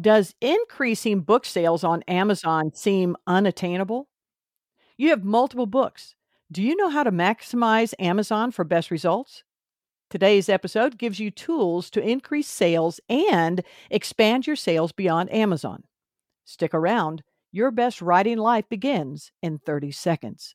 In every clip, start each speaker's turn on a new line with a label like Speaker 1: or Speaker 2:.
Speaker 1: Does increasing book sales on Amazon seem unattainable? You have multiple books. Do you know how to maximize Amazon for best results? Today's episode gives you tools to increase sales and expand your sales beyond Amazon. Stick around. Your best writing life begins in 30 seconds.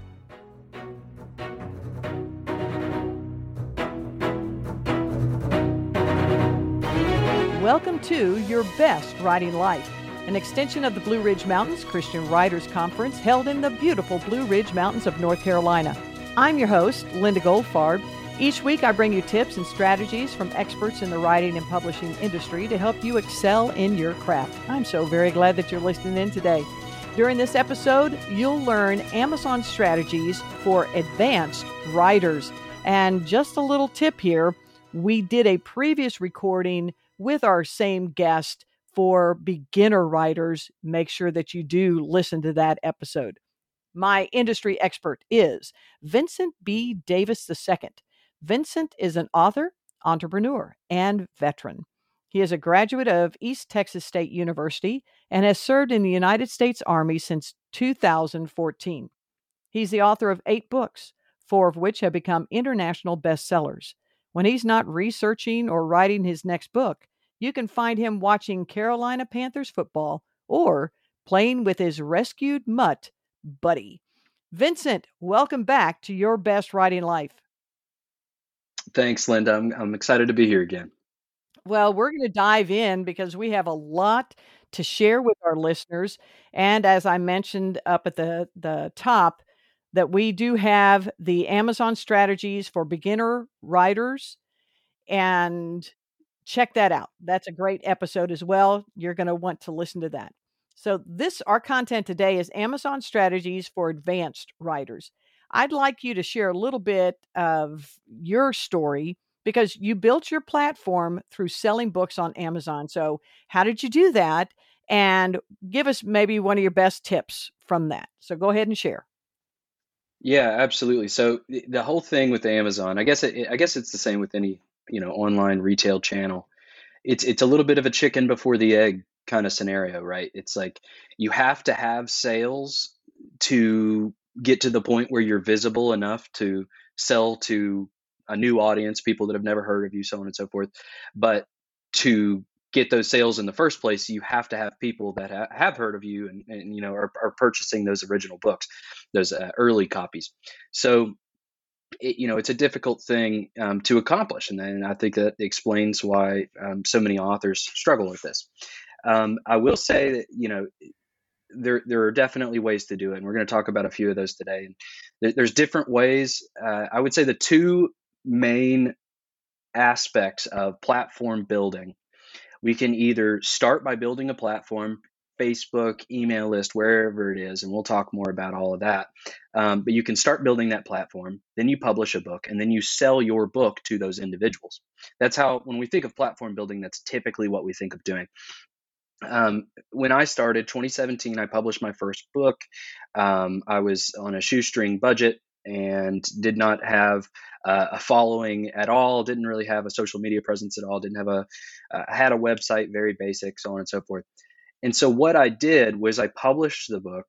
Speaker 1: Welcome to Your Best Writing Life, an extension of the Blue Ridge Mountains Christian Writers Conference held in the beautiful Blue Ridge Mountains of North Carolina. I'm your host, Linda Goldfarb. Each week, I bring you tips and strategies from experts in the writing and publishing industry to help you excel in your craft. I'm so very glad that you're listening in today. During this episode, you'll learn Amazon strategies for advanced writers. And just a little tip here we did a previous recording with our same guest for beginner writers. Make sure that you do listen to that episode. My industry expert is Vincent B. Davis II. Vincent is an author, entrepreneur, and veteran. He is a graduate of East Texas State University and has served in the United States Army since 2014. He's the author of eight books, four of which have become international bestsellers. When he's not researching or writing his next book, you can find him watching Carolina Panthers football or playing with his rescued mutt, Buddy. Vincent, welcome back to Your Best Writing Life.
Speaker 2: Thanks, Linda. I'm, I'm excited to be here again.
Speaker 1: Well, we're going to dive in because we have a lot to share with our listeners. And as I mentioned up at the, the top, that we do have the Amazon strategies for beginner writers. And check that out. That's a great episode as well. You're going to want to listen to that. So, this, our content today is Amazon strategies for advanced writers. I'd like you to share a little bit of your story because you built your platform through selling books on Amazon. So, how did you do that? And give us maybe one of your best tips from that. So, go ahead and share.
Speaker 2: Yeah, absolutely. So the whole thing with Amazon, I guess it, I guess it's the same with any you know online retail channel it's it's a little bit of a chicken before the egg kind of scenario right? It's like you have to have sales to get to the point where you're visible enough to sell to a new audience people that have never heard of you so on and so forth. But to get those sales in the first place you have to have people that ha- have heard of you and, and you know are, are purchasing those original books those uh, early copies. So it, you know it's a difficult thing um, to accomplish, and, and I think that explains why um, so many authors struggle with this. Um, I will say that you know there there are definitely ways to do it, and we're going to talk about a few of those today. And there's different ways. Uh, I would say the two main aspects of platform building. We can either start by building a platform Facebook, email list, wherever it is, and we'll talk more about all of that. Um, but you can start building that platform, then you publish a book, and then you sell your book to those individuals. That's how, when we think of platform building, that's typically what we think of doing. Um, when I started 2017, I published my first book. Um, I was on a shoestring budget and did not have uh, a following at all. Didn't really have a social media presence at all. Didn't have a uh, had a website, very basic, so on and so forth. And so what I did was I published the book.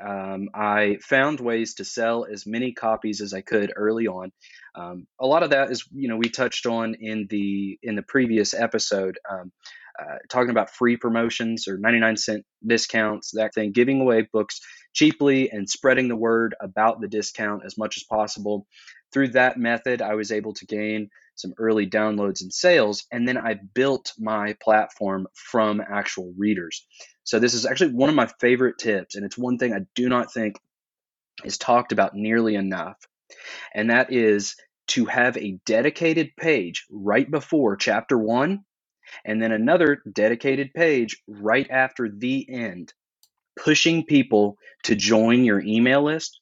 Speaker 2: Um, I found ways to sell as many copies as I could early on. Um, a lot of that is, you know, we touched on in the in the previous episode, um, uh, talking about free promotions or 99 cent discounts, that thing, giving away books cheaply and spreading the word about the discount as much as possible. Through that method, I was able to gain some early downloads and sales, and then I built my platform from actual readers. So this is actually one of my favorite tips, and it's one thing I do not think is talked about nearly enough, and that is to have a dedicated page right before chapter one and then another dedicated page right after the end, pushing people to join your email list,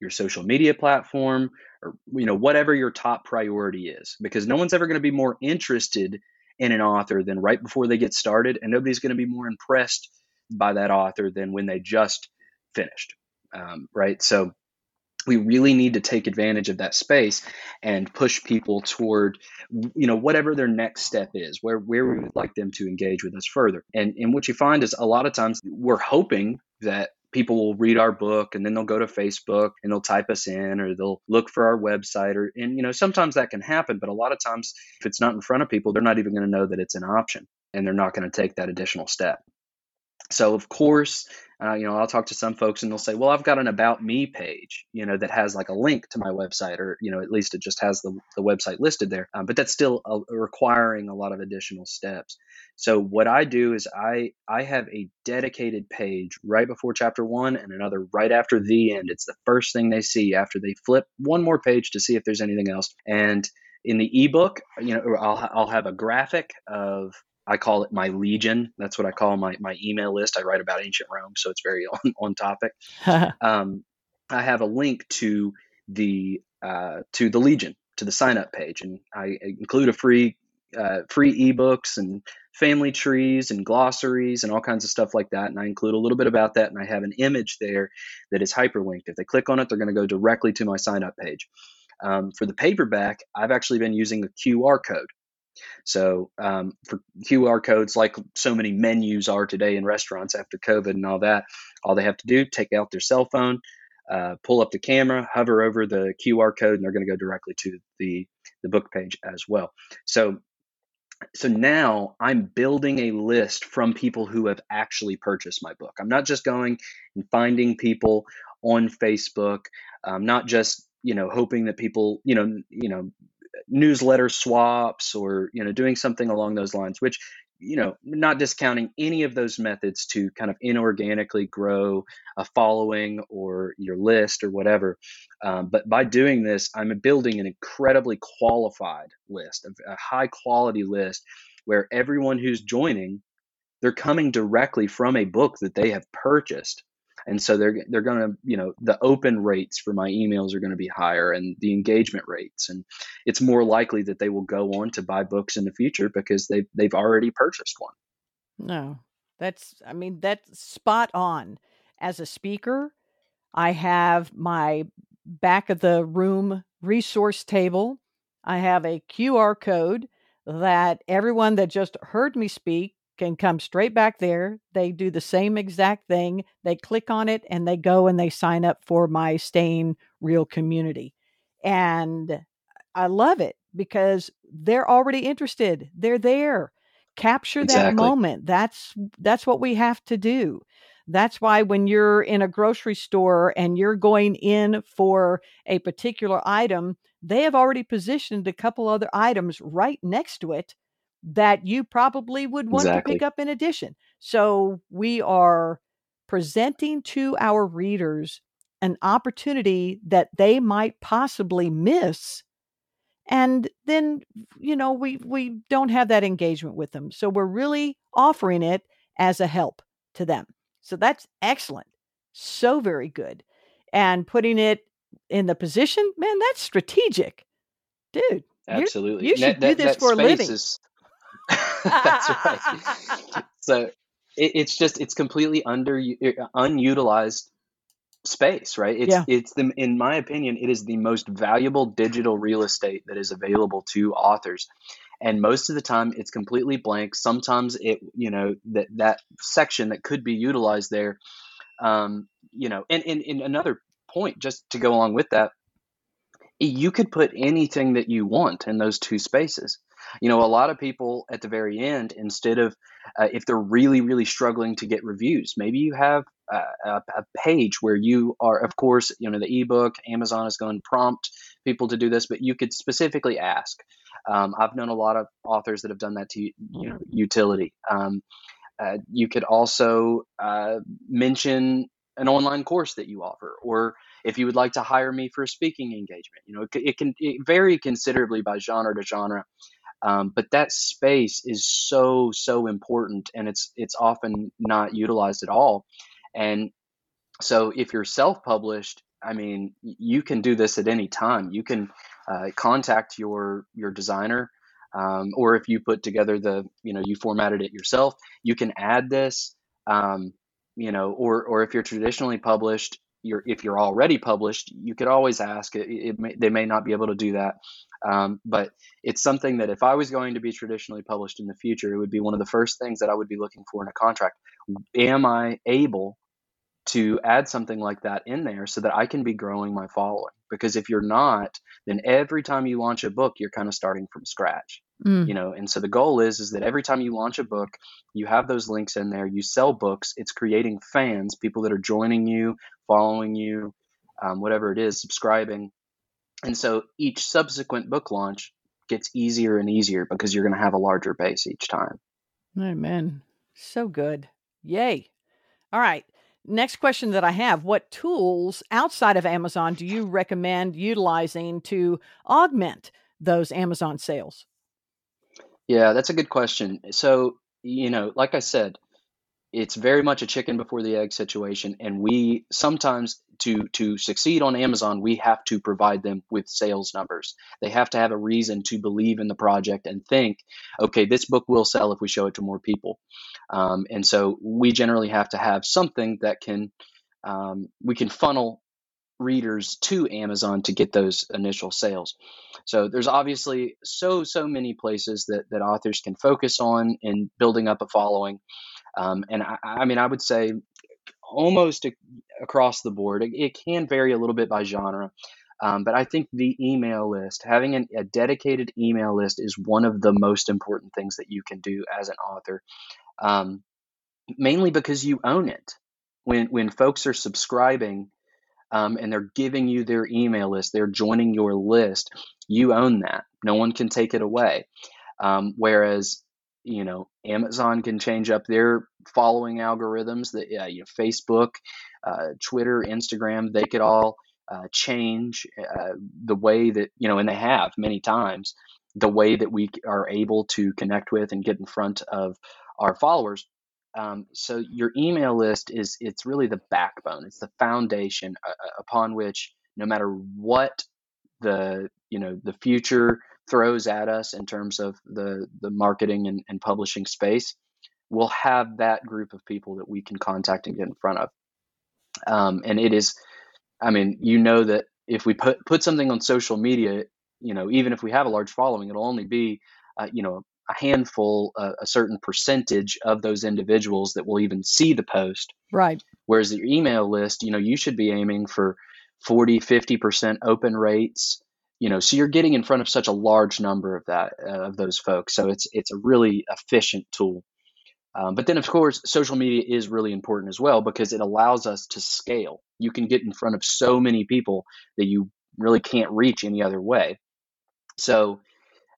Speaker 2: your social media platform, or you know whatever your top priority is because no one's ever going to be more interested in an author than right before they get started and nobody's going to be more impressed by that author than when they just finished um, right? So we really need to take advantage of that space and push people toward you know whatever their next step is where where we would like them to engage with us further. And and what you find is a lot of times we're hoping that people will read our book and then they'll go to Facebook and they'll type us in or they'll look for our website or and you know sometimes that can happen but a lot of times if it's not in front of people they're not even going to know that it's an option and they're not going to take that additional step so of course uh, you know i'll talk to some folks and they'll say well i've got an about me page you know that has like a link to my website or you know at least it just has the, the website listed there um, but that's still a, requiring a lot of additional steps. So what i do is i i have a dedicated page right before chapter one and another right after the end. It's the first thing they see after they flip one more page to see if there's anything else. And in the ebook you know i'll, I'll have a graphic of I call it my legion. That's what I call my, my email list. I write about ancient Rome, so it's very on, on topic. um, I have a link to the uh, to the legion to the sign up page, and I include a free uh, free ebooks and family trees and glossaries and all kinds of stuff like that. And I include a little bit about that, and I have an image there that is hyperlinked. If they click on it, they're going to go directly to my sign up page. Um, for the paperback, I've actually been using a QR code. So um, for QR codes, like so many menus are today in restaurants after COVID and all that, all they have to do take out their cell phone, uh, pull up the camera, hover over the QR code, and they're going to go directly to the the book page as well. So so now I'm building a list from people who have actually purchased my book. I'm not just going and finding people on Facebook. I'm not just you know hoping that people you know you know newsletter swaps or you know doing something along those lines which you know not discounting any of those methods to kind of inorganically grow a following or your list or whatever um, but by doing this i'm building an incredibly qualified list a high quality list where everyone who's joining they're coming directly from a book that they have purchased and so they're they're going to you know the open rates for my emails are going to be higher and the engagement rates. And it's more likely that they will go on to buy books in the future because they've they've already purchased one.
Speaker 1: No that's i mean that's spot on. As a speaker i have my back of the room resource table. I have a qr code that everyone that just heard me speak can come straight back there. They do the same exact thing. They click on it and they go and they sign up for my Staying Real community. And I love it because they're already interested. They're there. Capture exactly. that moment. That's that's what we have to do. That's why when you're in a grocery store and you're going in for a particular item, they have already positioned a couple other items right next to it that you probably would want exactly. to pick up in addition. So we are presenting to our readers an opportunity that they might possibly miss and then you know we we don't have that engagement with them. So we're really offering it as a help to them. So that's excellent. So very good. And putting it in the position man that's strategic. Dude
Speaker 2: absolutely.
Speaker 1: you should that, do this that for a living.
Speaker 2: is, That's right. so it, it's just it's completely under unutilized space, right? It's yeah. it's the in my opinion, it is the most valuable digital real estate that is available to authors. And most of the time it's completely blank. Sometimes it, you know, that that section that could be utilized there, um, you know, and, and, and another point just to go along with that, you could put anything that you want in those two spaces. You know, a lot of people at the very end, instead of uh, if they're really, really struggling to get reviews, maybe you have a, a, page where you are, of course, you know, the ebook, Amazon is going to prompt people to do this, but you could specifically ask. Um, I've known a lot of authors that have done that to you know utility. Um, uh, you could also uh, mention an online course that you offer, or if you would like to hire me for a speaking engagement. You know, it, it can it vary considerably by genre to genre. Um, but that space is so so important, and it's it's often not utilized at all. And so if you're self-published, I mean, you can do this at any time. You can uh, contact your your designer, um, or if you put together the you know you formatted it yourself, you can add this. Um, you know, or or if you're traditionally published, you're if you're already published, you could always ask. It, it may, they may not be able to do that, um, but it's something that if I was going to be traditionally published in the future, it would be one of the first things that I would be looking for in a contract. Am I able to add something like that in there so that I can be growing my following? Because if you're not, then every time you launch a book, you're kind of starting from scratch. Mm. You know, and so the goal is is that every time you launch a book, you have those links in there. You sell books. It's creating fans, people that are joining you, following you, um, whatever it is, subscribing. And so each subsequent book launch gets easier and easier because you're going to have a larger base each time.
Speaker 1: Amen. So good. Yay. All right. Next question that I have What tools outside of Amazon do you recommend utilizing to augment those Amazon sales?
Speaker 2: Yeah, that's a good question. So, you know, like I said, it's very much a chicken before the egg situation and we sometimes to to succeed on amazon we have to provide them with sales numbers they have to have a reason to believe in the project and think okay this book will sell if we show it to more people um, and so we generally have to have something that can um, we can funnel readers to amazon to get those initial sales so there's obviously so so many places that that authors can focus on in building up a following um, and I, I, mean, I would say almost a, across the board. It, it, can vary a little bit by genre. Um, but I think the email list, having an, a dedicated email list, is one of the most important things that you can do as an author. Um, mainly because you own it. When when folks are subscribing um, and they're giving you their email list, they're joining your list. You own that. No one can take it away. Um, whereas you know amazon can change up their following algorithms that uh, you know facebook uh, twitter instagram they could all uh, change uh, the way that you know and they have many times the way that we are able to connect with and get in front of our followers um, so your email list is it's really the backbone it's the foundation uh, uh, upon which no matter what the you know the future throws at us in terms of the the marketing and, and publishing space, we'll have that group of people that we can contact and get in front of. Um, and it is, I mean, you know that if we put put something on social media, you know, even if we have a large following, it'll only be, uh, you know, a handful, uh, a certain percentage of those individuals that will even see the post.
Speaker 1: Right.
Speaker 2: Whereas your email list, you know, you should be aiming for 40, 50% open rates you know so you're getting in front of such a large number of that uh, of those folks so it's it's a really efficient tool um, but then of course social media is really important as well because it allows us to scale you can get in front of so many people that you really can't reach any other way so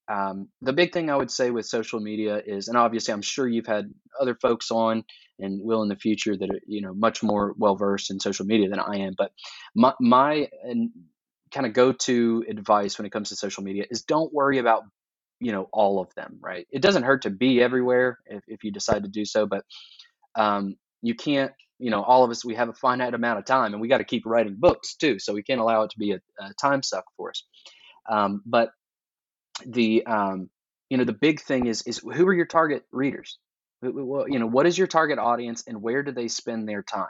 Speaker 2: um, the big thing i would say with social media is and obviously i'm sure you've had other folks on and will in the future that are you know much more well versed in social media than i am but my, my kind of go to advice when it comes to social media is don't worry about you know all of them right? It doesn't hurt to be everywhere if, if you decide to do so but um, you can't you know all of us we have a finite amount of time and we got to keep writing books too so we can't allow it to be a, a time suck for us. Um, but the um, you know the big thing is is who are your target readers? You know what is your target audience and where do they spend their time?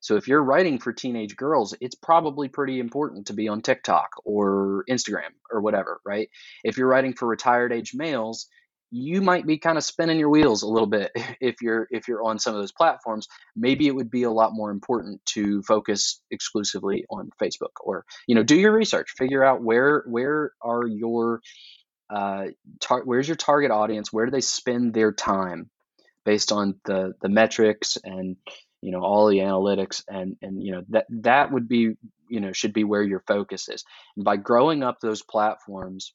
Speaker 2: So if you're writing for teenage girls, it's probably pretty important to be on TikTok or Instagram or whatever, right? If you're writing for retired age males, you might be kind of spinning your wheels a little bit if you're if you're on some of those platforms. Maybe it would be a lot more important to focus exclusively on facebook or you know do your research figure out where where are your uh, tar- where's your target audience where do they spend their time based on the the metrics and you know all the analytics and and you know that that would be you know should be where your focus is and by growing up those platforms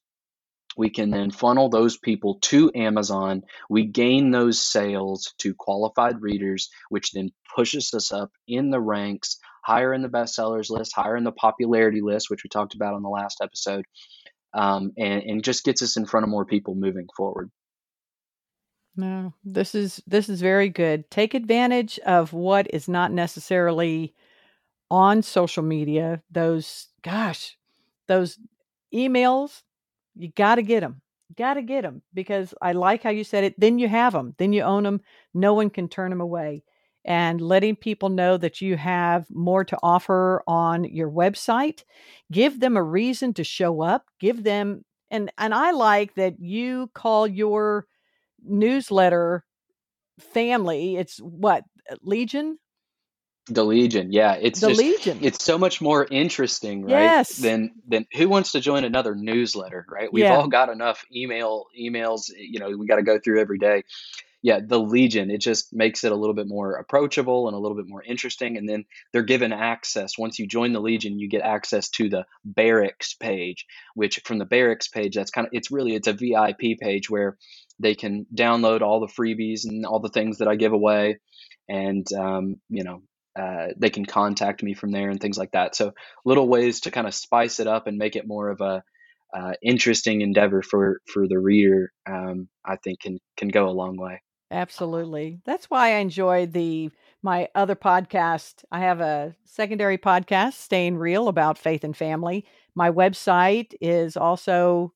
Speaker 2: we can then funnel those people to Amazon. We gain those sales to qualified readers, which then pushes us up in the ranks, higher in the bestsellers list, higher in the popularity list, which we talked about on the last episode. Um, and, and just gets us in front of more people moving forward.
Speaker 1: No, this is this is very good. Take advantage of what is not necessarily on social media. Those, gosh, those emails, you got to get them. Got to get them because I like how you said it. Then you have them. Then you own them. No one can turn them away. And letting people know that you have more to offer on your website, give them a reason to show up. Give them and and I like that you call your newsletter family. It's what uh, Legion.
Speaker 2: The Legion, yeah, it's
Speaker 1: The
Speaker 2: just
Speaker 1: Legion.
Speaker 2: it's so much more interesting, right?
Speaker 1: Yes.
Speaker 2: Than than who wants to join another newsletter, right? We've
Speaker 1: Yeah.
Speaker 2: all got enough email emails, you know, we got to go through every day. Yeah, the Legion, it just makes it a little bit more approachable and a little bit more interesting. And then they're given access. Once you join the Legion, you get access to the barracks page, which from the barracks page, that's kind of it's really it's a VIP page where they can download all the freebies and all the things that I give away, and um, you know uh, they can contact me from there and things like that. So little ways to kind of spice it up and make it more of a uh, interesting endeavor for for the reader. Um, I think can can go a long way.
Speaker 1: Absolutely. That's why I enjoy the my other podcast. I have a secondary podcast, Staying Real, about faith and family. My website is also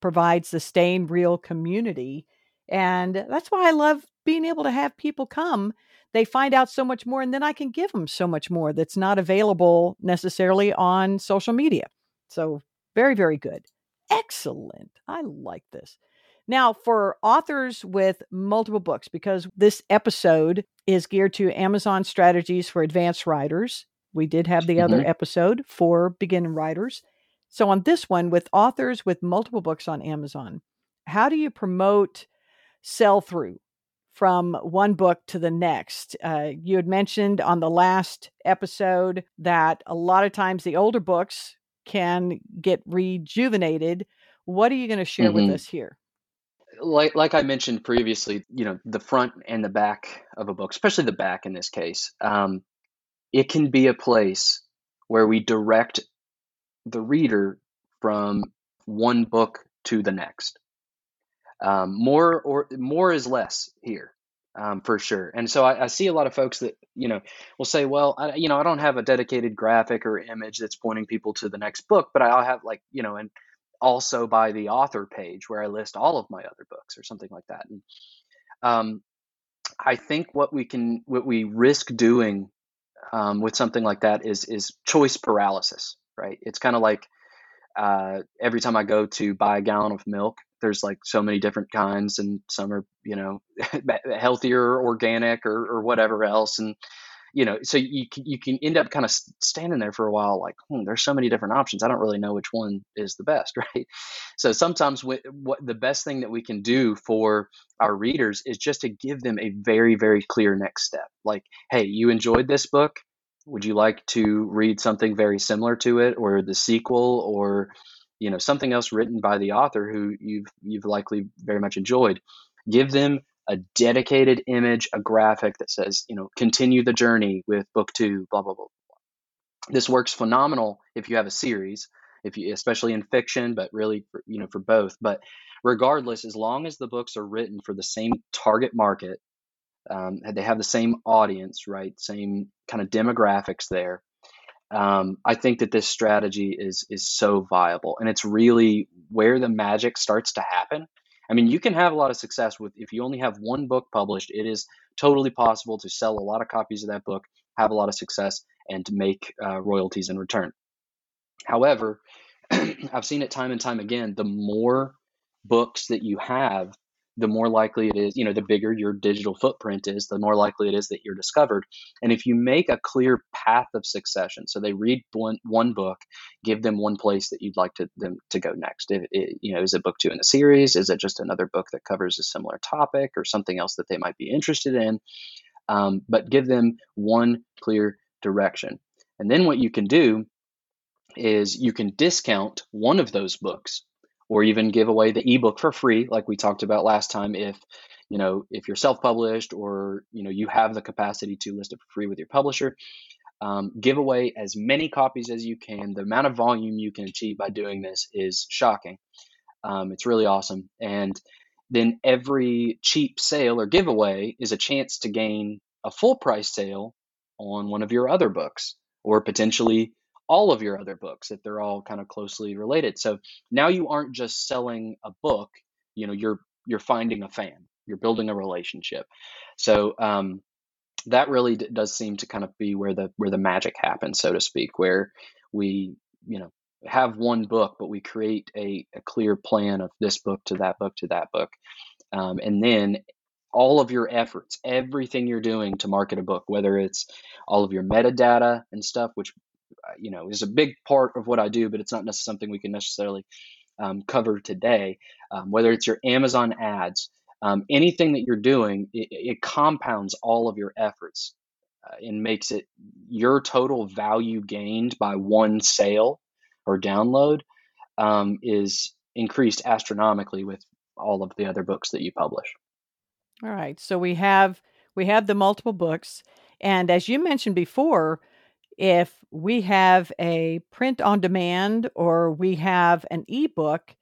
Speaker 1: provides the Staying Real community. And that's why I love being able to have people come. They find out so much more, and then I can give them so much more that's not available necessarily on social media. So, very, very good. Excellent. I like this. Now, for authors with multiple books, because this episode is geared to Amazon strategies for advanced writers, we did have the other
Speaker 2: Mhm.
Speaker 1: episode for beginning writers. So, on this one, with authors with multiple books on Amazon, how do you promote sell through from one book to the next? Uh, you had mentioned on the last episode that a lot of times the older books can get rejuvenated. What are you going to share with
Speaker 2: Mhm.
Speaker 1: us here?
Speaker 2: Like like I mentioned previously, you know, the front and the back of a book, especially the back in this case, um, it can be a place where we direct the reader from one book to the next. Um, more or more is less here, um, for sure. And so I, I see a lot of folks that you know will say, "Well, I, you know, I don't have a dedicated graphic or image that's pointing people to the next book, but I'll have like you know, and also by the author page where I list all of my other books or something like that." And um, I think what we can, what we risk doing um, with something like that is is choice paralysis, right? It's kind of like uh, every time I go to buy a gallon of milk, there's like so many different kinds, and some are you know healthier, organic, or or whatever else, and you know, so you can, you can end up kind of standing there for a while, like, hmm, there's so many different options. I don't really know which one is the best, right? So sometimes what, what the best thing that we can do for our readers is just to give them a very very clear next step. Like, hey, you enjoyed this book. Would you like to read something very similar to it, or the sequel, or you know something else written by the author who you've you've likely very much enjoyed? Give them a dedicated image, a graphic that says, you know, continue the journey with book two, blah blah blah. This works phenomenal if you have a series, if you especially in fiction, but really for, you know for both. But regardless, as long as the books are written for the same target market, um, they have the same audience, right? Same kind of demographics there. Um, I think that this strategy is is so viable, and it's really where the magic starts to happen. I mean, you can have a lot of success with if you only have one book published. It is totally possible to sell a lot of copies of that book, have a lot of success, and make uh, royalties in return. However, I've seen it time and time again. The more books that you have, the more likely it is, you know, the bigger your digital footprint is, the more likely it is that you're discovered. And if you make a clear path of succession, so they read one, one book, give them one place that you'd like to, them to go next. If it, you know, is it book two in the series? Is it just another book that covers a similar topic or something else that they might be interested in? Um, but give them one clear direction. And then what you can do is you can discount one of those books or even give away the ebook for free like we talked about last time if you know if you're self-published or you know you have the capacity to list it for free with your publisher Um, give away as many copies as you can. The amount of volume you can achieve by doing this is shocking. Um, it's really awesome. And then every cheap sale or giveaway is a chance to gain a full price sale on one of your other books or potentially all of your other books if they're all kind of closely related. So now you aren't just selling a book, you know, you're you're finding a fan, you're building a relationship. So um, that really d- does seem to kind of be where the where the magic happens, so to speak, where we you know have one book, but we create a, a clear plan of this book to that book to that book, um, and then all of your efforts, everything you're doing to market a book, whether it's all of your metadata and stuff, which you know is a big part of what I do, but it's not necessarily something we can necessarily um, cover today. Um, whether it's your Amazon ads, um, anything that you're doing, it, it, compounds all of your efforts uh, and makes it your total value gained by one sale or download um, is increased astronomically with all of the other books that you publish.
Speaker 1: All right. So we have we have the multiple books and as you mentioned before, if we have a print on demand or we have an ebook,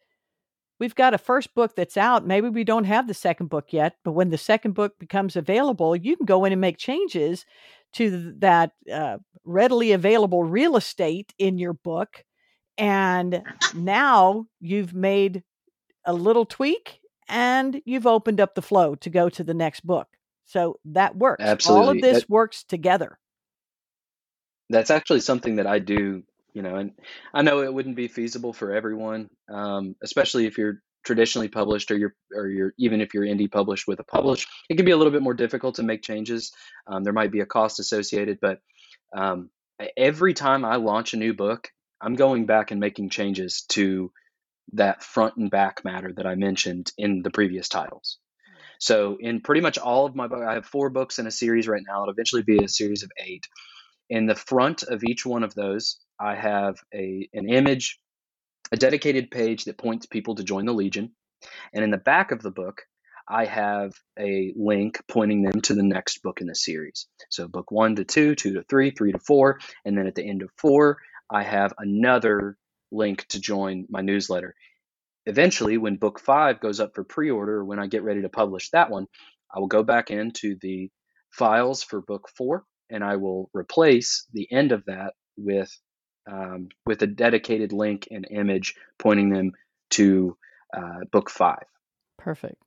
Speaker 1: we've got a first book that's out. Maybe we don't have the second book yet, but when the second book becomes available, you can go in and make changes to that uh, readily available real estate in your book. And now you've made a little tweak and you've opened up the flow to go to the next book. So that works.
Speaker 2: Absolutely.
Speaker 1: All of this that, works together.
Speaker 2: That's actually something that I do, you know, and I know it wouldn't be feasible for everyone, um, especially if you're traditionally published or you're or you're even if you're indie published with a publish it can be a little bit more difficult to make changes um, there might be a cost associated but um, every time i launch a new book i'm going back and making changes to that front and back matter that I mentioned in the previous titles. So in pretty much all of my books, I have four books in a series right now. It'll eventually be a series of eight. In the front of each one of those, I have a an image, a dedicated page that points people to join the Legion, and in the back of the book, I have a link pointing them to the next book in the series. So book one to two, two to three, three to four, and then at the end of four, I have another link to join my newsletter. Eventually, when book five goes up for pre order, when I get ready to publish that one, I will go back into the files for book four and I will replace the end of that with um, with a dedicated link and image pointing them to uh, book five.
Speaker 1: Perfect.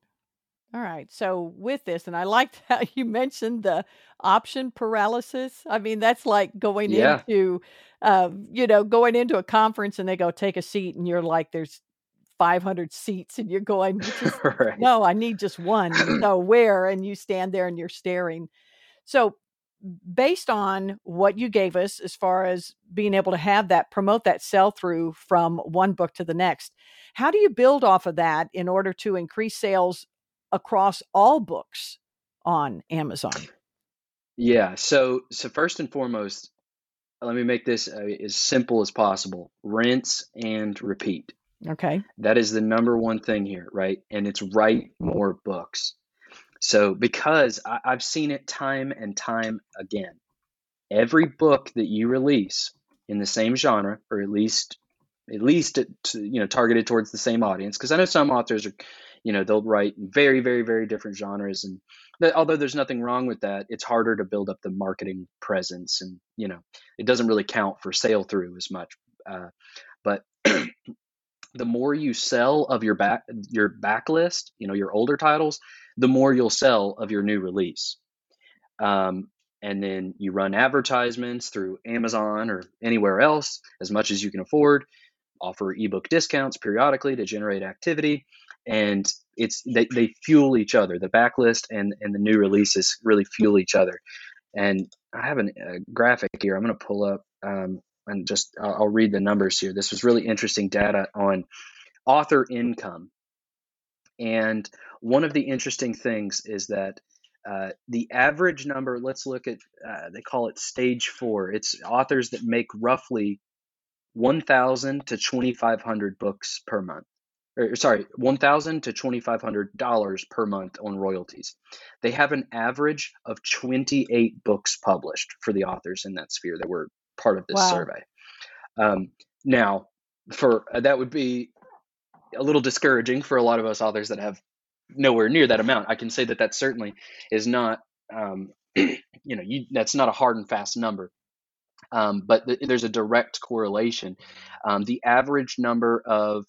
Speaker 1: All right. So with this, and I liked how you mentioned the option paralysis. I mean, that's like going
Speaker 2: Yeah.
Speaker 1: into, uh, you know, going into a conference and they go take a seat, and you're like, there's 500 seats, and you're going, just,
Speaker 2: right.
Speaker 1: no, I need just one. So where? And you stand there and you're staring. So based on what you gave us as far as being able to have that promote that sell through from one book to the next how do you build off of that in order to increase sales across all books on Amazon?
Speaker 2: Yeah. So, so first and foremost, let me make this uh, as simple as possible. Rinse and repeat.
Speaker 1: Okay.
Speaker 2: That is the number one thing here, right? And it's write more books. So, because I, I've seen it time and time again, every book that you release in the same genre, or at least at least it, you know targeted towards the same audience, because I know some authors are you know they'll write very very very different genres and that, although there's nothing wrong with that it's harder to build up the marketing presence and you know it doesn't really count for sale through as much uh, but the more you sell of your back your backlist you know your older titles the more you'll sell of your new release. Um, and then you run advertisements through amazon or anywhere else as much as you can afford offer ebook discounts periodically to generate activity and it's they, they fuel each other. The backlist and and the new releases really fuel each other. And i have an, a graphic here. I'm going to pull up um, and just I'll, I'll read the numbers here. This was really interesting data on author income. And one of the interesting things is that uh, the average number let's look at uh, they call it stage four it's authors that make roughly 1000 to 2500 books per month or sorry, one thousand to twenty five hundred dollars per month on royalties. They have an average of twenty eight books published for the authors in that sphere that were part of this
Speaker 1: Wow.
Speaker 2: survey. Um, now, for uh, that would be a little discouraging for a lot of us authors that have nowhere near that amount. I can say that that certainly is not, um, you know, you, that's not a hard and fast number. Um, but th- there's a direct correlation. Um, the average number of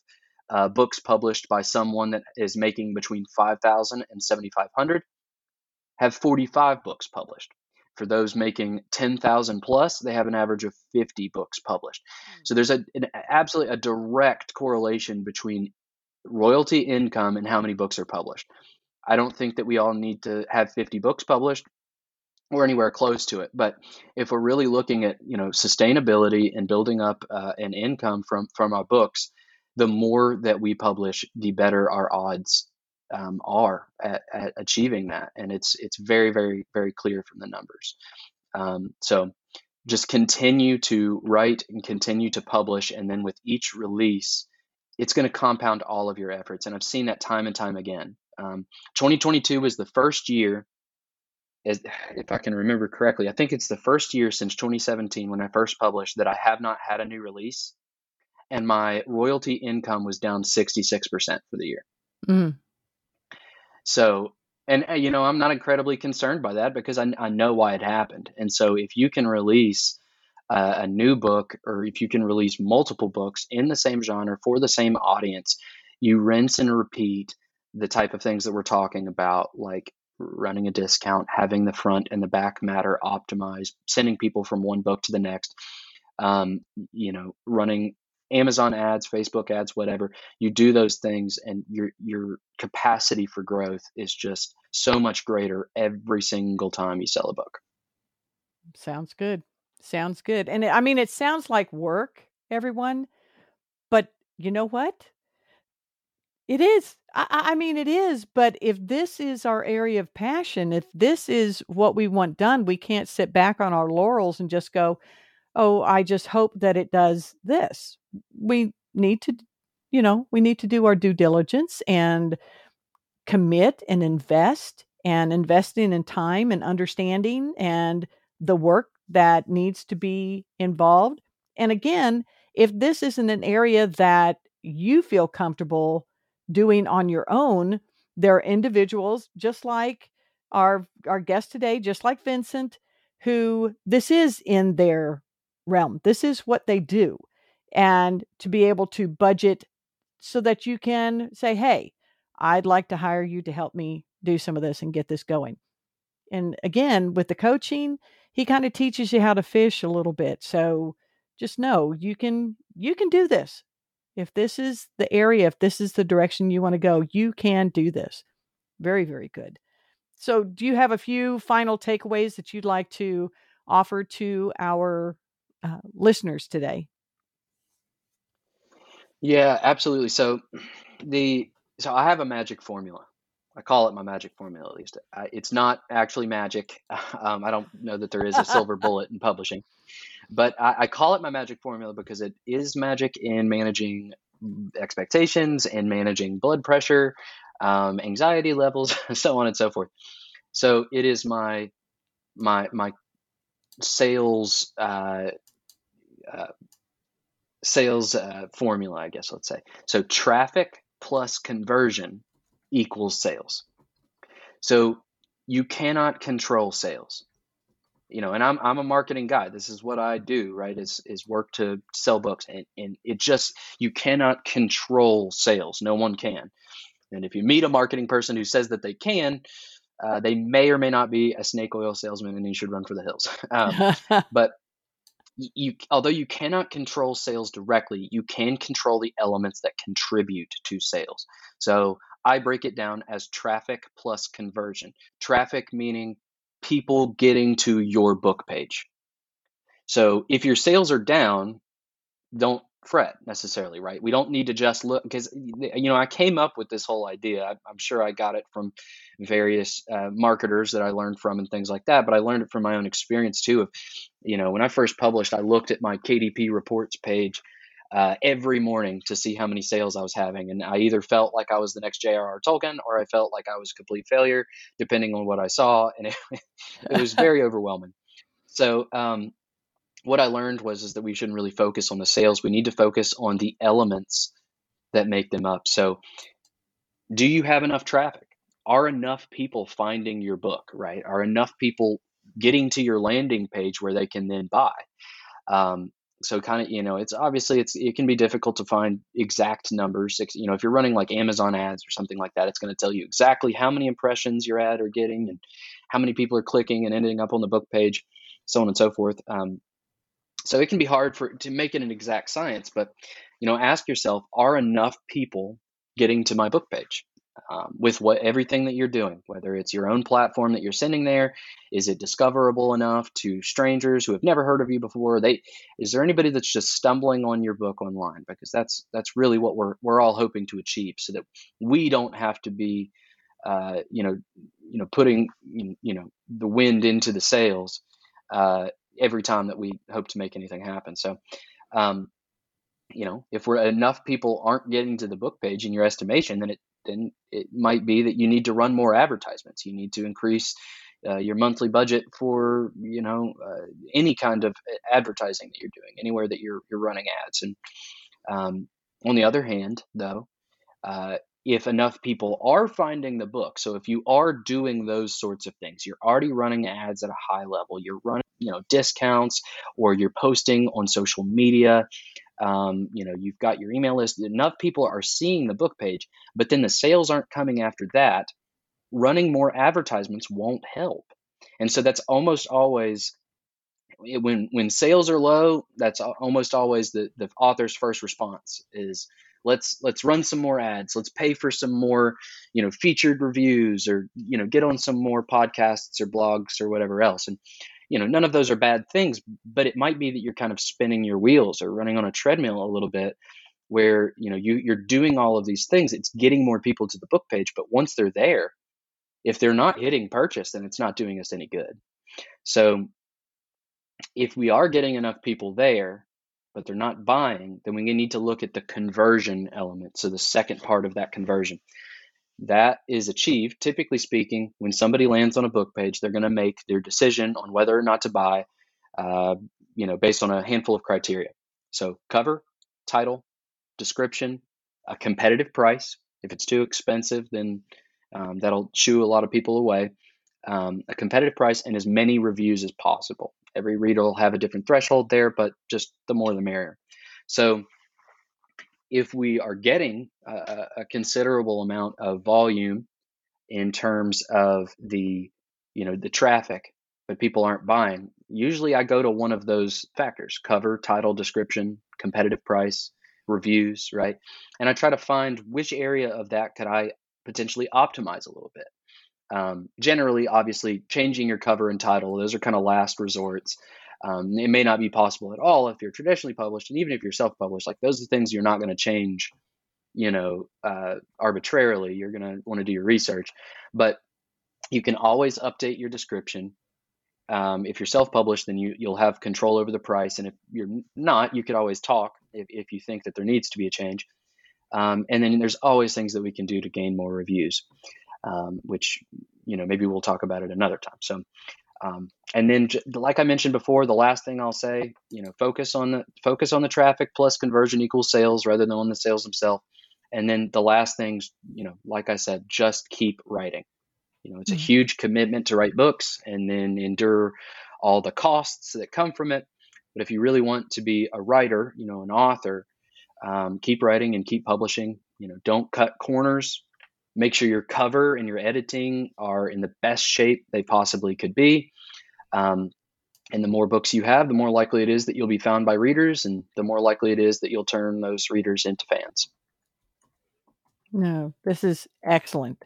Speaker 2: uh, books published by someone that is making between 5,000 and 7,500 have 45 books published. For those making 10,000 plus, they have an average of 50 books published. So there's a, an absolutely a direct correlation between royalty income and how many books are published. I don't think that we all need to have 50 books published or anywhere close to it. But if we're really looking at you know sustainability and building up uh, an income from from our books, the more that we publish, the better our odds um, are at, at achieving that. And it's it's very very very clear from the numbers. Um, so just continue to write and continue to publish, and then with each release, it's going to compound all of your efforts. And I've seen that time and time again. Um, 2022 was the first year as, if I can remember correctly, I think it's the first year since 2017 when I first published that I have not had a new release, and my royalty income was down 66% for the year.
Speaker 1: Mm.
Speaker 2: So, and uh, you know, I'm not incredibly concerned by that because I, I know why it happened. And so, if you can release uh, a new book or if you can release multiple books in the same genre for the same audience, you rinse and repeat the type of things that we're talking about, like running a discount, having the front and the back matter optimized, sending people from one book to the next, um, you know, running Amazon ads, Facebook ads, whatever. You do those things, and your your capacity for growth is just so much greater every single time you sell a book.
Speaker 1: Sounds good. Sounds good. And I mean, it sounds like work, everyone, but you know what? It is. I I mean, it is. But if this is our area of passion, if this is what we want done, we can't sit back on our laurels and just go, oh, I just hope that it does this. We need to, you know, we need to do our due diligence and commit and invest and investing in time and understanding and the work that needs to be involved. And again, if this isn't an area that you feel comfortable doing on your own, there are individuals just like our our guest today, just like Vincent, who this is in their realm. This is what they do. And to be able to budget so that you can say, hey, I'd like to hire you to help me do some of this and get this going. And again, with the coaching, he kind of teaches you how to fish a little bit. So just know you can you can do this. If this is the area, if this is the direction you want to go, you can do this. Very, very good. So, do you have a few final takeaways that you'd like to offer to our uh, listeners today?
Speaker 2: Yeah, absolutely. So the so I have a magic formula. I call it my magic formula at least. I, it's not actually magic. Um, I don't know that there is a silver bullet in publishing, but I, I call it my magic formula because it is magic in managing expectations and managing blood pressure, um, anxiety levels, so on and so forth. So it is my my my sales uh, uh, sales uh, formula, I guess let's say. So traffic plus conversion equals sales. So you cannot control sales. You know, and I'm I'm a marketing guy. This is what I do, right? Is is work to sell books and, and it just you cannot control sales. No one can. And if you meet a marketing person who says that they can, uh, they may or may not be a snake oil salesman and you should run for the hills. Um, but you although you cannot control sales directly you can control the elements that contribute to sales so i break it down as traffic plus conversion. Traffic meaning people getting to your book page. So if your sales are down don't fret necessarily right? We don't need to just look because you know i came up with this whole idea. I'm sure i got it from various uh, marketers that i learned from and things like that but i learned it from my own experience too of you know when i first published i looked at my kdp reports page uh, every morning to see how many sales I was having. And I either felt like I was the next J.R.R. Tolkien or I felt like I was a complete failure, depending on what I saw. And it, it was very overwhelming. So, um, what I learned was is that we shouldn't really focus on the sales. We need to focus on the elements that make them up. So, do you have enough traffic? Are enough people finding your book, right? Are enough people getting to your landing page where they can then buy? Um, so kind of you know it's obviously it's it can be difficult to find exact numbers. You know if you're running like amazon ads or something like that it's going to tell you exactly how many impressions your ad are getting and how many people are clicking and ending up on the book page so on and so forth. Um, so it can be hard for to make it an exact science but you know ask yourself are enough people getting to my book page um, with what everything that you're doing, whether it's your own platform that you're sending there, is it discoverable enough to strangers who have never heard of you before? They is there anybody that's just stumbling on your book online? Because that's that's really what we're we're all hoping to achieve, so that we don't have to be, uh, you know, you know, putting you know the wind into the sails uh, every time that we hope to make anything happen. So. Um, you know, if we're enough people aren't getting to the book page in your estimation, then it then it might be that you need to run more advertisements. You need to increase uh, your monthly budget for you know uh, any kind of advertising that you're doing, anywhere that you're you're running ads. And um, on the other hand, though, uh, if enough people are finding the book, so if you are doing those sorts of things, you're already running ads at a high level, you're running you know discounts, or you're posting on social media um, you know you've got your email list enough people are seeing the book page but then the sales aren't coming after that running more advertisements won't help. And so that's almost always when when sales are low that's almost always the, the author's first response is let's let's run some more ads. Let's pay for some more you know featured reviews or you know get on some more podcasts or blogs or whatever else. And you know none of those are bad things but it might be that you're kind of spinning your wheels or running on a treadmill a little bit where you know you you're doing all of these things. It's getting more people to the book page but once they're there if they're not hitting purchase then it's not doing us any good. So if we are getting enough people there but they're not buying then we need to look at the conversion element so the second part of that conversion that is achieved, typically speaking, when somebody lands on a book page, they're going to make their decision on whether or not to buy, uh, you know, based on a handful of criteria. So, cover, title, description, a competitive price. If it's too expensive, then um, that'll chew a lot of people away. Um, a competitive price and as many reviews as possible. Every reader will have a different threshold there, but just the more the merrier. So, if we are getting a, a considerable amount of volume in terms of the you know the traffic but people aren't buying usually i go to one of those factors cover title description competitive price reviews right? And i try to find which area of that could i potentially optimize a little bit. Um, generally obviously changing your cover and title those are kind of last resorts um, it may not be possible at all if you're traditionally published, and even if you're self-published, like those are things you're not going to change, you know, uh, arbitrarily. You're going to want to do your research, but you can always update your description. Um, if you're self-published, then you you'll have control over the price, and if you're not, you could always talk if, if you think that there needs to be a change. Um, and then there's always things that we can do to gain more reviews, um, which you know maybe we'll talk about it another time. So um, and then, like I mentioned before, the last thing I'll say, you know, focus on the focus on the traffic plus conversion equals sales rather than on the sales themselves. And then the last things, you know, like I said, just keep writing. You know, it's mm-hmm. a huge commitment to write books and then endure all the costs that come from it. But if you really want to be a writer, you know, an author, um, keep writing and keep publishing. You know, don't cut corners make sure your cover and your editing are in the best shape they possibly could be. Um, and the more books you have, the more likely it is that you'll be found by readers, and the more likely it is that you'll turn those readers into fans.
Speaker 1: No, this is excellent.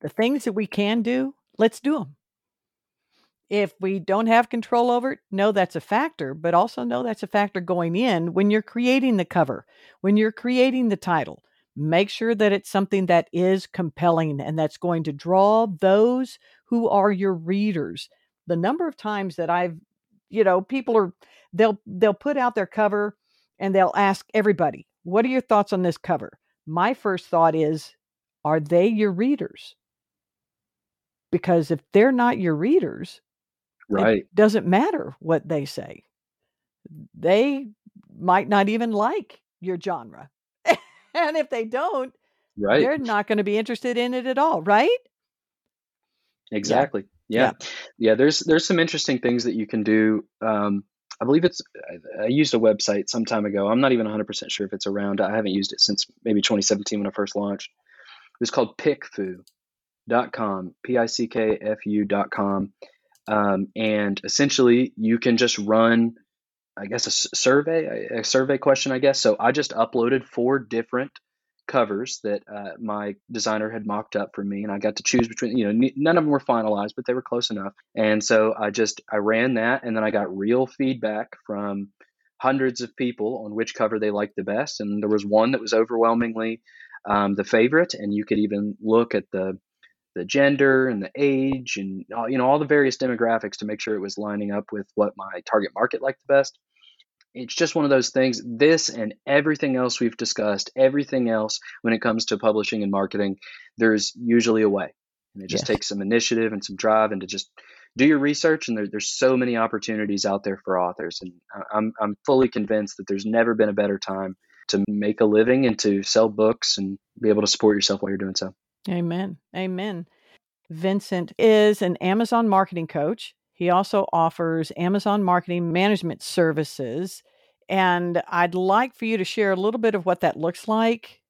Speaker 1: The things that we can do, let's do them. If we don't have control over it, know that's a factor, but also know that's a factor going in when you're creating the cover, when you're creating the title, Make sure that it's something that is compelling and that's going to draw those who are your readers. The number of times that I've, you know, people are they'll they'll put out their cover and they'll ask everybody, What are your thoughts on this cover? My first thought is, Are they your readers? Because if they're not your readers,
Speaker 2: Right.
Speaker 1: it doesn't matter what they say. They might not even like your genre. And if they don't,
Speaker 2: Right.
Speaker 1: they're not going to be interested in it at all, right?
Speaker 2: Exactly. Yeah. Yeah. There's there's some interesting things that you can do. Um, I believe it's. I, I used a website some time ago. I'm not even 100 percent sure if it's around. I haven't used it since maybe 2017 when I first launched. It was called pickfu.com, p-i-c-k-f-u.com, um, and essentially you can just run, I guess, a survey, a, survey question, I guess. So I just uploaded four different covers that uh, my designer had mocked up for me and i got to choose between you know none of them were finalized but they were close enough and so i just i ran that and then i got real feedback from hundreds of people on which cover they liked the best and there was one that was overwhelmingly um, the favorite and you could even look at the the gender and the age and all, you know all the various demographics to make sure it was lining up with what my target market liked the best it's just one of those things. This and everything else we've discussed, everything else when it comes to publishing and marketing, there's usually a way. And it just
Speaker 1: Yes.
Speaker 2: takes some initiative and some drive and to just do your research. And there, there's so many opportunities out there for authors. And I'm, I'm fully convinced that there's never been a better time to make a living and to sell books and be able to support yourself while you're doing so.
Speaker 1: Amen. Amen. Vincent is an Amazon marketing coach. He also offers Amazon marketing management services. And I'd like for you to share a little bit of what that looks like.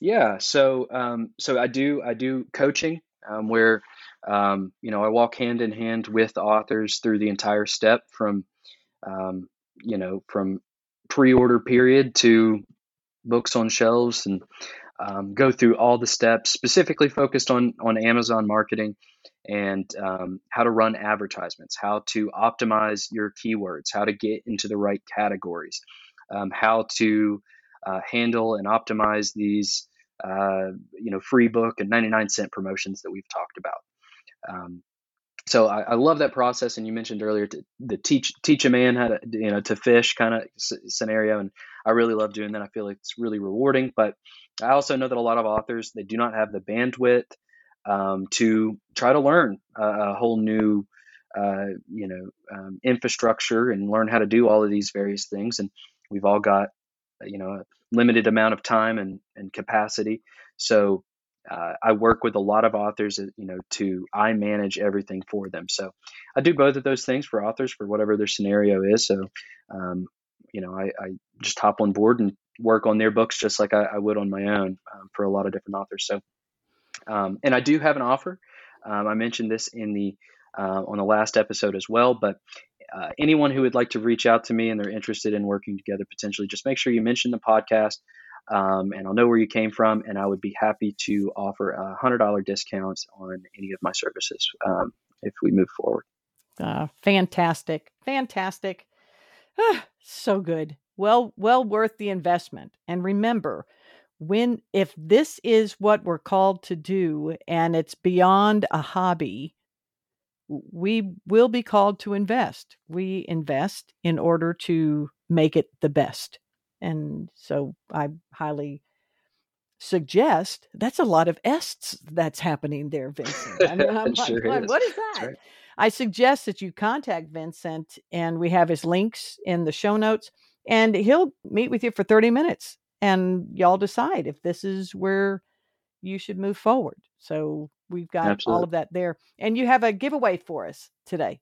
Speaker 2: Yeah, so um, so I do I do coaching um, where um, you know I walk hand in hand with authors through the entire step from um, you know from pre-order period to books on shelves and um, go through all the steps specifically focused on on Amazon marketing and um, how to run advertisements, how to optimize your keywords, how to get into the right categories, um, how to uh, handle and optimize these uh, you know free book and 99 cent promotions that we've talked about. Um, so I, I love that process. And you mentioned earlier to, the teach teach a man how to you know to fish kind of s- scenario, and I really love doing that. I feel like it's really rewarding. But I also know that a lot of authors they do not have the bandwidth um, to try to learn a, a whole new uh, you know um, infrastructure and learn how to do all of these various things. And we've all got you know a limited amount of time and, and capacity. So uh, I work with a lot of authors, uh, you know, to I manage everything for them. So I do both of those things for authors for whatever their scenario is. So, um, you know, I, I, just hop on board and work on their books just like I, I would on my own um, for a lot of different authors. So, um, and I do have an offer. Um, I mentioned this in the uh, on the last episode as well, but uh, anyone who would like to reach out to me and they're interested in working together potentially, just make sure you mention the podcast um, and I'll know where you came from, and I would be happy to offer a hundred dollar discount on any of my services um, if we move forward.
Speaker 1: Uh, fantastic. Fantastic. Ah, so good. Well, well worth the investment. And remember, when if this is what we're called to do and it's beyond a hobby, we will be called to invest. We invest in order to make it the best. And so I highly suggest that's a lot of ests that's happening there, Vincent. I mean, I'm like,
Speaker 2: sure
Speaker 1: "What-
Speaker 2: is.
Speaker 1: what is that?
Speaker 2: right.
Speaker 1: I suggest that you contact Vincent and we have his links in the show notes and he'll meet with you for 30 minutes and y'all decide if this is where you should move forward. So we've got all of that there. And you have a giveaway for us today.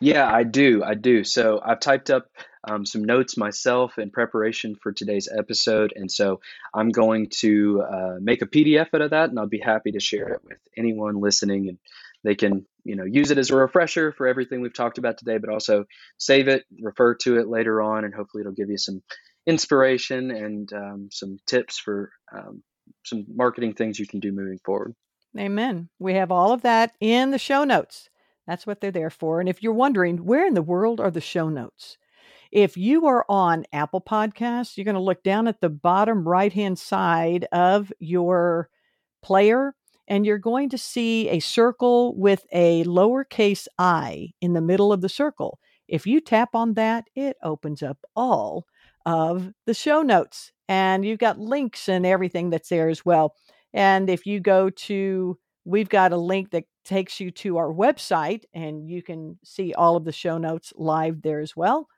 Speaker 2: Yeah, I do. I do. So I've typed up um, some notes myself in preparation for today's episode. And so I'm going to uh, make a PDF out of that, and I'll be happy to share it with anyone listening. And they can, you know, use it as a refresher for everything we've talked about today, but also save it, refer to it later on, and hopefully it'll give you some inspiration and um, some tips for um, some marketing things you can do moving forward.
Speaker 1: Amen. We have all of that in the show notes. That's what they're there for. And if you're wondering, where in the world are the show notes? If you are on Apple Podcasts, you're going to look down at the bottom right hand side of your player and you're going to see a circle with a lowercase i in the middle of the circle. If you tap on that, it opens up all of the show notes. And you've got links and everything that's there as well. And if you go to, we've got a link that takes you to our website and you can see all of the show notes live there as well.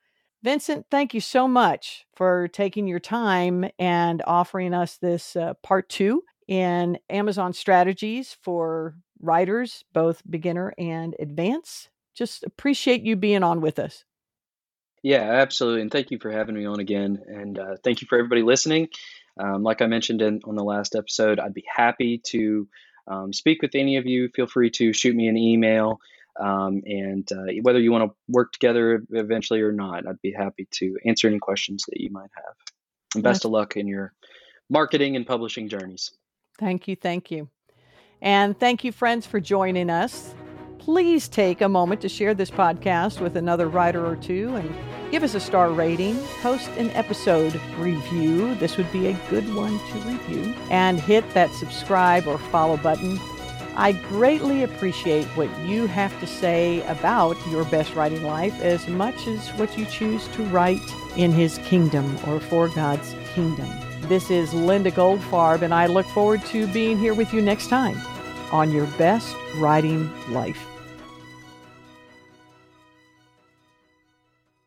Speaker 1: Vincent, thank you so much for taking your time and offering us this uh, part two in Amazon strategies for writers, both beginner and advanced. Just appreciate you being on with us.
Speaker 2: Yeah, absolutely. And thank you for having me on again. And uh, thank you for everybody listening. Um, like I mentioned in, on the last episode, I'd be happy to um, speak with any of you. Feel free to shoot me an email. Um, and uh, whether you want to work together eventually or not, I'd be happy to answer any questions that you might have. And best of luck in your marketing and publishing journeys.
Speaker 1: Thank you. Thank you. And thank you, friends, for joining us. Please take a moment to share this podcast with another writer or two and give us a star rating, post an episode review. This would be a good one to review, and hit that subscribe or follow button I greatly appreciate what you have to say about your best writing life as much as what you choose to write in His kingdom or for God's kingdom. This is Linda Goldfarb, and I look forward to being here with you next time on Your Best Writing Life.